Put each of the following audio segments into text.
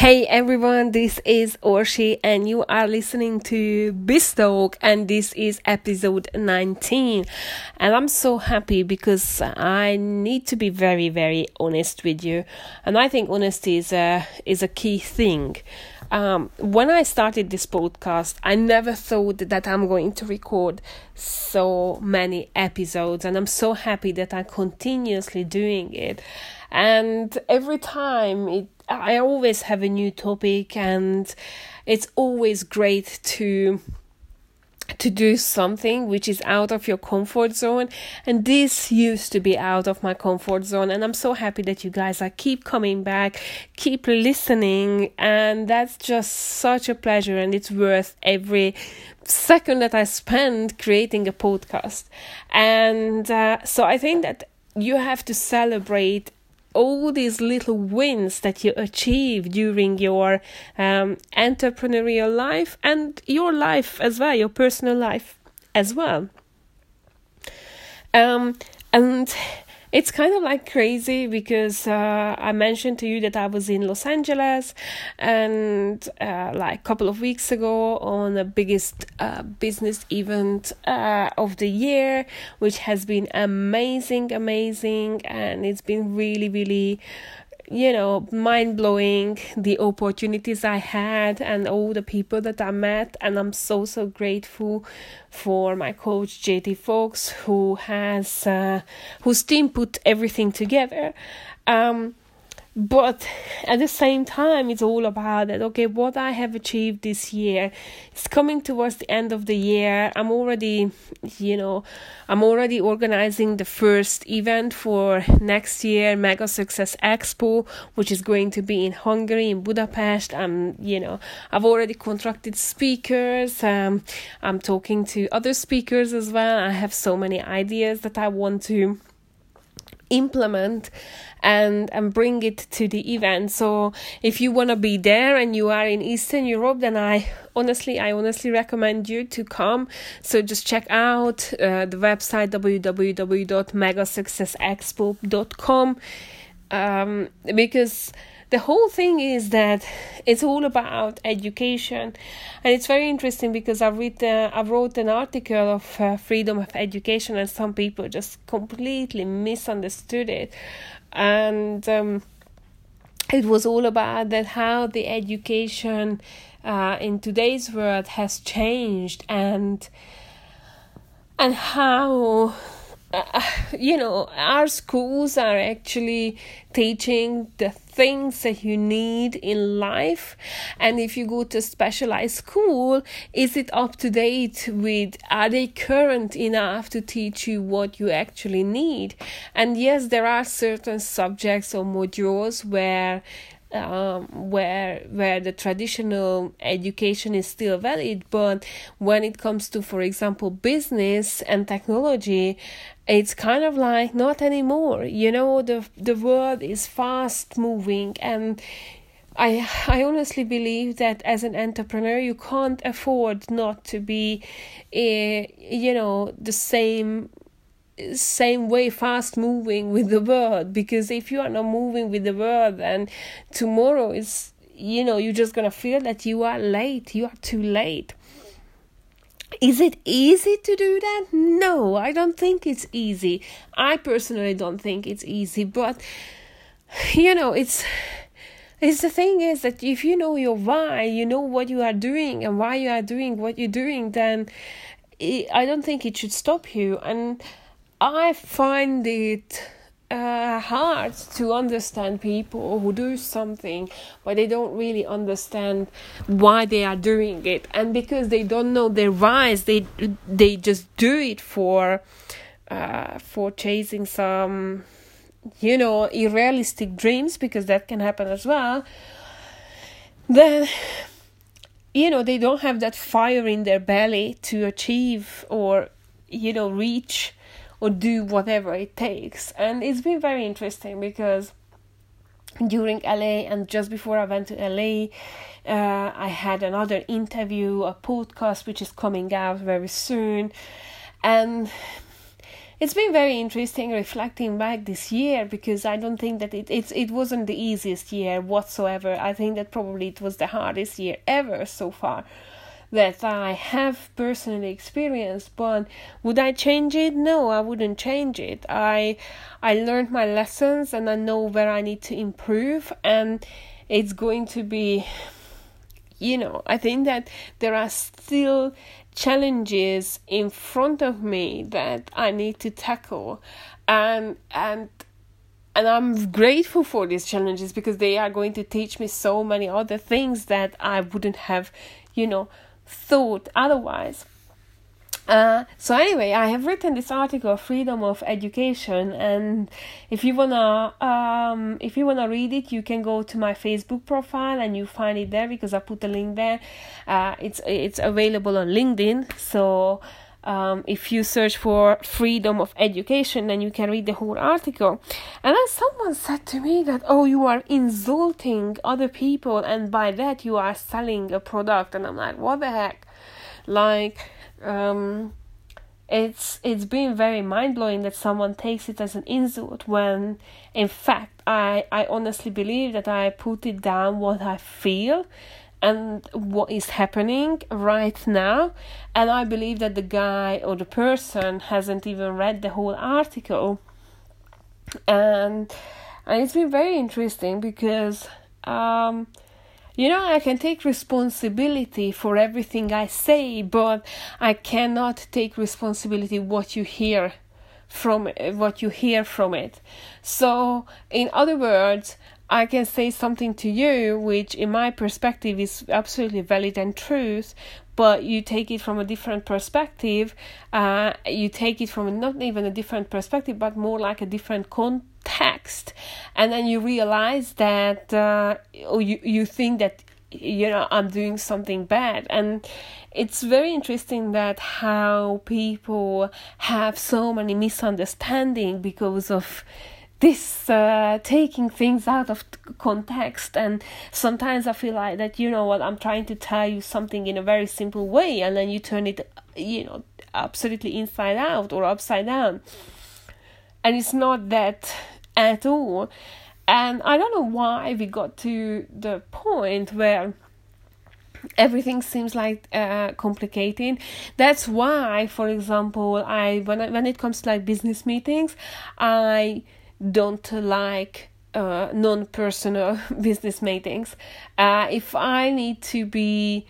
Hey everyone, this is Orshi and you are listening to Biztalk and this is episode 19. And I'm so happy because I need to be very very honest with you. And I think honesty is a is a key thing. Um, when I started this podcast, I never thought that I'm going to record so many episodes and I'm so happy that I'm continuously doing it. And every time it I always have a new topic, and it's always great to to do something which is out of your comfort zone. And this used to be out of my comfort zone and i'm so happy that you guys are keep coming back keep listening and that's just such a pleasure and it's worth every second that i spend creating a podcast. And uh, so i think that you have to celebrate all these little wins that you achieve during your um, entrepreneurial life and your life as well, your personal life as well. Um, and it's kind of like crazy because uh, I mentioned to you that I was in Los Angeles and uh, like a couple of weeks ago on the biggest uh, business event uh, of the year, which has been amazing, amazing, and it's been really, really you know, mind blowing the opportunities I had and all the people that I met. And I'm so, so grateful for my coach, JT Fox, who has, uh, whose team put everything together. Um, but at the same time it's all about that okay what i have achieved this year it's coming towards the end of the year. I'm already you know i'm already organizing the first event for next year mega success expo which is going to be in hungary in budapest. I'm you know i've already contracted speakers. Um, i'm talking to other speakers as well. I have so many ideas that i want to implement and and bring it to the event. So if you want to be there and you are in eastern europe then i honestly i honestly recommend you to come. So just check out uh, the website www.megasuccessexpo.com um, because the whole thing is that it's all about education and it's very interesting because i've read uh, i wrote an article of uh, freedom of education and some people just completely misunderstood it. And um, it was all about that how the education uh, in today's world has changed and and how you know, our schools are actually teaching the things that you need in life. And if you go to specialized school, is it up to date with, are they current enough to teach you what you actually need? And yes, there are certain subjects or modules where um, where where the traditional education is still valid but when it comes to for example business and technology it's kind of like not anymore. You know the the world is fast moving and I I honestly believe that as an entrepreneur you can't afford not to be eh, you know the same same way fast moving with the world. Because if you are not moving with the world then tomorrow is you know you're just gonna feel that you are late. You are too late is it easy to do that? No i don't think it's easy. I personally don't think it's easy but you know it's it's the thing is that if you know your why you know what you are doing and why you are doing what you're doing then it, i don't think it should stop you. And I find it uh, hard to understand people who do something but they don't really understand why they are doing it. And because they don't know their whys they they just do it for uh, for chasing some you know unrealistic dreams because that can happen as well. Then you know they don't have that fire in their belly to achieve or you know reach or do whatever it takes. And it's been very interesting because during LA and just before I went to LA, uh, I had another interview, a podcast which is coming out very soon, and it's been very interesting reflecting back this year because I don't think that it it's it wasn't the easiest year whatsoever. I think that probably it was the hardest year ever so far that I have personally experienced. But would I change it? No, I wouldn't change it. I I learned my lessons and I know where I need to improve and it's going to be you know, I think that there are still challenges in front of me that I need to tackle and and and I'm grateful for these challenges because they are going to teach me so many other things that I wouldn't have, you know, thought otherwise. Uh, so anyway, I have written this article, freedom of education, and if you wanna, um, if you wanna read it, you can go to my Facebook profile and you find it there because I put a link there. Uh, it's it's available on LinkedIn, so um, if you search for freedom of education, then you can read the whole article. And then someone said to me that, oh, you are insulting other people, and by that you are selling a product. And I'm like, what the heck? Like, um, it's it's been very mind blowing that someone takes it as an insult when in fact I, I honestly believe that I put it down what I feel and what is happening right now and I believe that the guy or the person hasn't even read the whole article and and it's been very interesting because um you know, I can take responsibility for everything I say, but I cannot take responsibility what you hear from what you hear from it. So, in other words, I can say something to you which, in my perspective, is absolutely valid and truth, but you take it from a different perspective. Uh, you take it from not even a different perspective, but more like a different context and then you realize that uh, or you, you think that you know i'm doing something bad and it's very interesting that how people have so many misunderstanding because of this uh, taking things out of context. And sometimes i feel like that you know what i'm trying to tell you something in a very simple way and then you turn it you know absolutely inside out or upside down. And it's not that at all. And I don't know why we got to the point where everything seems like uh, complicated. That's why for example i when I, when it comes to like business meetings i don't like uh, non-personal business meetings uh, if i need to be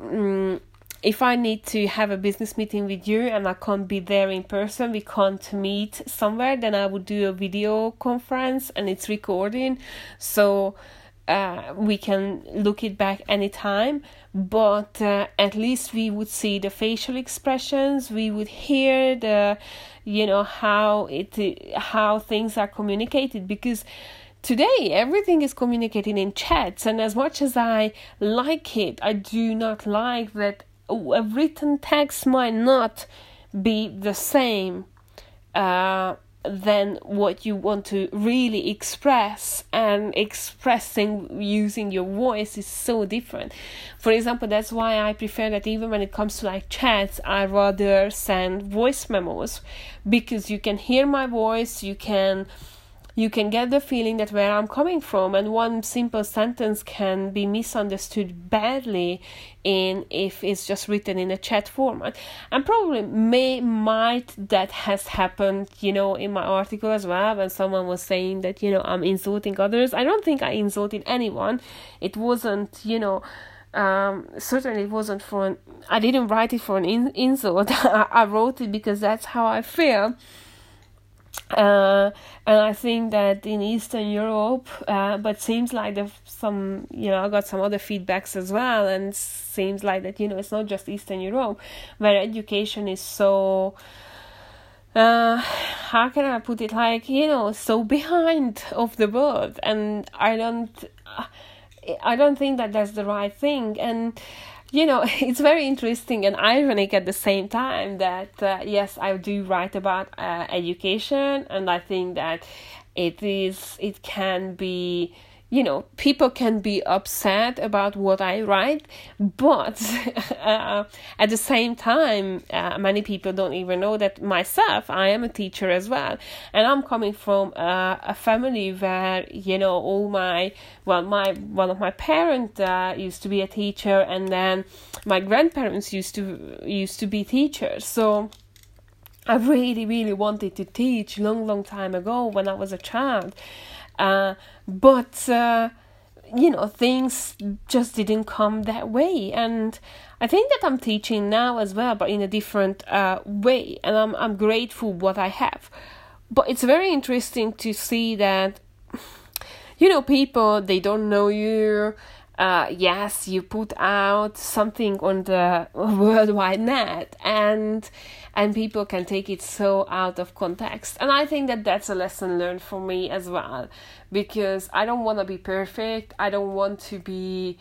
um, if I need to have a business meeting with you and I can't be there in person, we can't meet somewhere, then I would do a video conference and it's recording. So uh, we can look it back anytime, but uh, at least we would see the facial expressions, we would hear the, you know, how it, how things are communicated because today everything is communicated in chats and as much as i like it i do not like that a written text might not be the same uh, than what you want to really express and expressing using your voice is so different. For example that's why i prefer that even when it comes to like chats i rather send voice memos because you can hear my voice you can you can get the feeling that where I'm coming from, and one simple sentence can be misunderstood badly in if it's just written in a chat format. And probably may might that has happened, you know, in my article as well when someone was saying that, you know, I'm insulting others. I don't think I insulted anyone. It wasn't, you know, um, certainly it wasn't for an, I didn't write it for an in, insult. I wrote it because that's how I feel uh, and I think that in Eastern Europe, uh, but seems like there's some, you know, I got some other feedbacks as well, and seems like that you know it's not just Eastern Europe where education is so. Uh, how can I put it? Like you know, so behind of the world, and I don't, I don't think that that's the right thing, and you know it's very interesting and ironic at the same time that uh, yes i do write about uh, education and i think that it is it can be you know, people can be upset about what I write, but uh, at the same time, uh, many people don't even know that myself, I am a teacher as well. And I'm coming from uh, a family where, you know, all my, well, my, one of my parents uh, used to be a teacher, and then my grandparents used to, used to be teachers. So, I really, really wanted to teach long, long time ago when I was a child. Uh, but, uh, you know, things just didn't come that way. And I think that I'm teaching now as well, but in a different uh, way. And I'm, I'm grateful what I have. But it's very interesting to see that, you know, people, they don't know you uh, yes, you put out something on the worldwide Net, and and people can take it so out of context. And I think that that's a lesson learned for me as well, because I don't want to be perfect. I don't want to be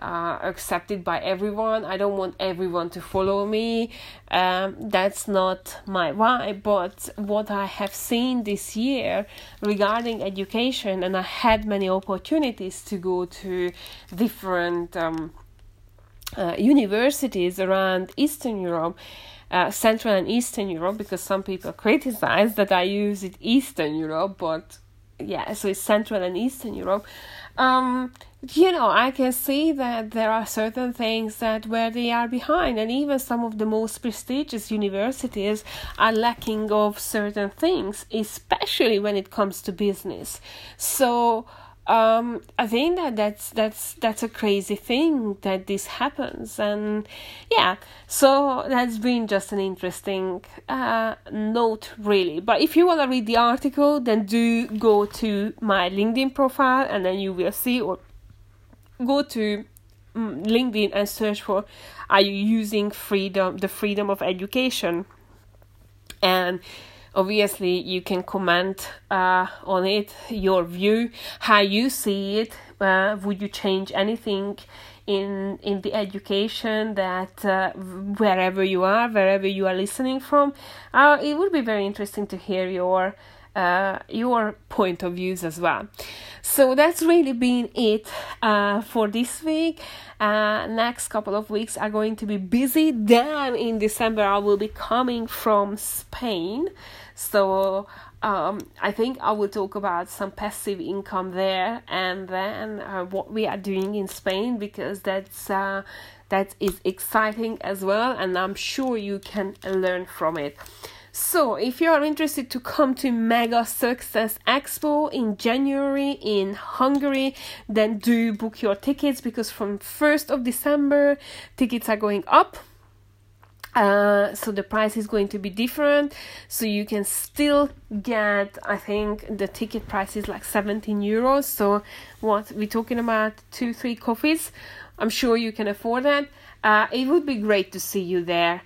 uh, accepted by everyone. I don't want everyone to follow me. Um, that's not my vibe. But what I have seen this year regarding education, and I had many opportunities to go to different um, uh, universities around Eastern Europe. Uh, Central and Eastern Europe, because some people criticize that I use it Eastern Europe, but yeah, so it's Central and Eastern Europe. Um, you know, I can see that there are certain things that where they are behind, and even some of the most prestigious universities are lacking of certain things, especially when it comes to business. So, um, I think that that's that's that's a crazy thing that this happens, and yeah, so that's been just an interesting uh, note, really. But if you want to read the article, then do go to my LinkedIn profile, and then you will see or go to mm, LinkedIn and search for are you using freedom the freedom of education? And obviously you can comment uh, on it your view how you see it uh, would you change anything in in the education that uh, wherever you are wherever you are listening from? Uh, it would be very interesting to hear your uh, your point of views as well. So that's really been it uh, for this week. Uh, next couple of weeks are going to be busy. Then in December, I will be coming from Spain. So um, I think I will talk about some passive income there and then uh, what we are doing in Spain because that's uh, that is exciting as well, and I'm sure you can learn from it. So, if you are interested to come to Mega Success Expo in January in Hungary, then do book your tickets because from 1st of December, tickets are going up. Uh, so the price is going to be different. So you can still get, I think the ticket price is like 17 euros. So what we're talking about, two, three coffees. I'm sure you can afford that. Uh, it would be great to see you there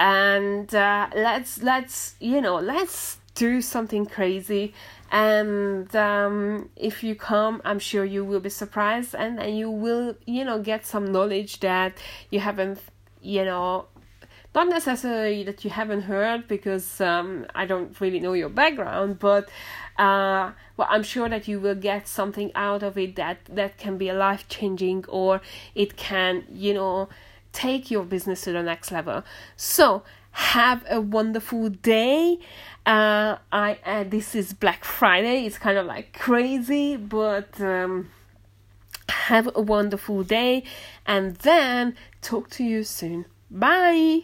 and uh, let's let's you know let's do something crazy. And um, if you come i'm sure you will be surprised. And, and you will you know get some knowledge that you haven't you know not necessarily that you haven't heard because um, i don't really know your background but uh, well i'm sure that you will get something out of it that that can be life changing or it can you know take your business to the next level. So, have a wonderful day. Uh, I uh, this is Black Friday. It's kind of like crazy, but um, have a wonderful day, and then talk to you soon. Bye.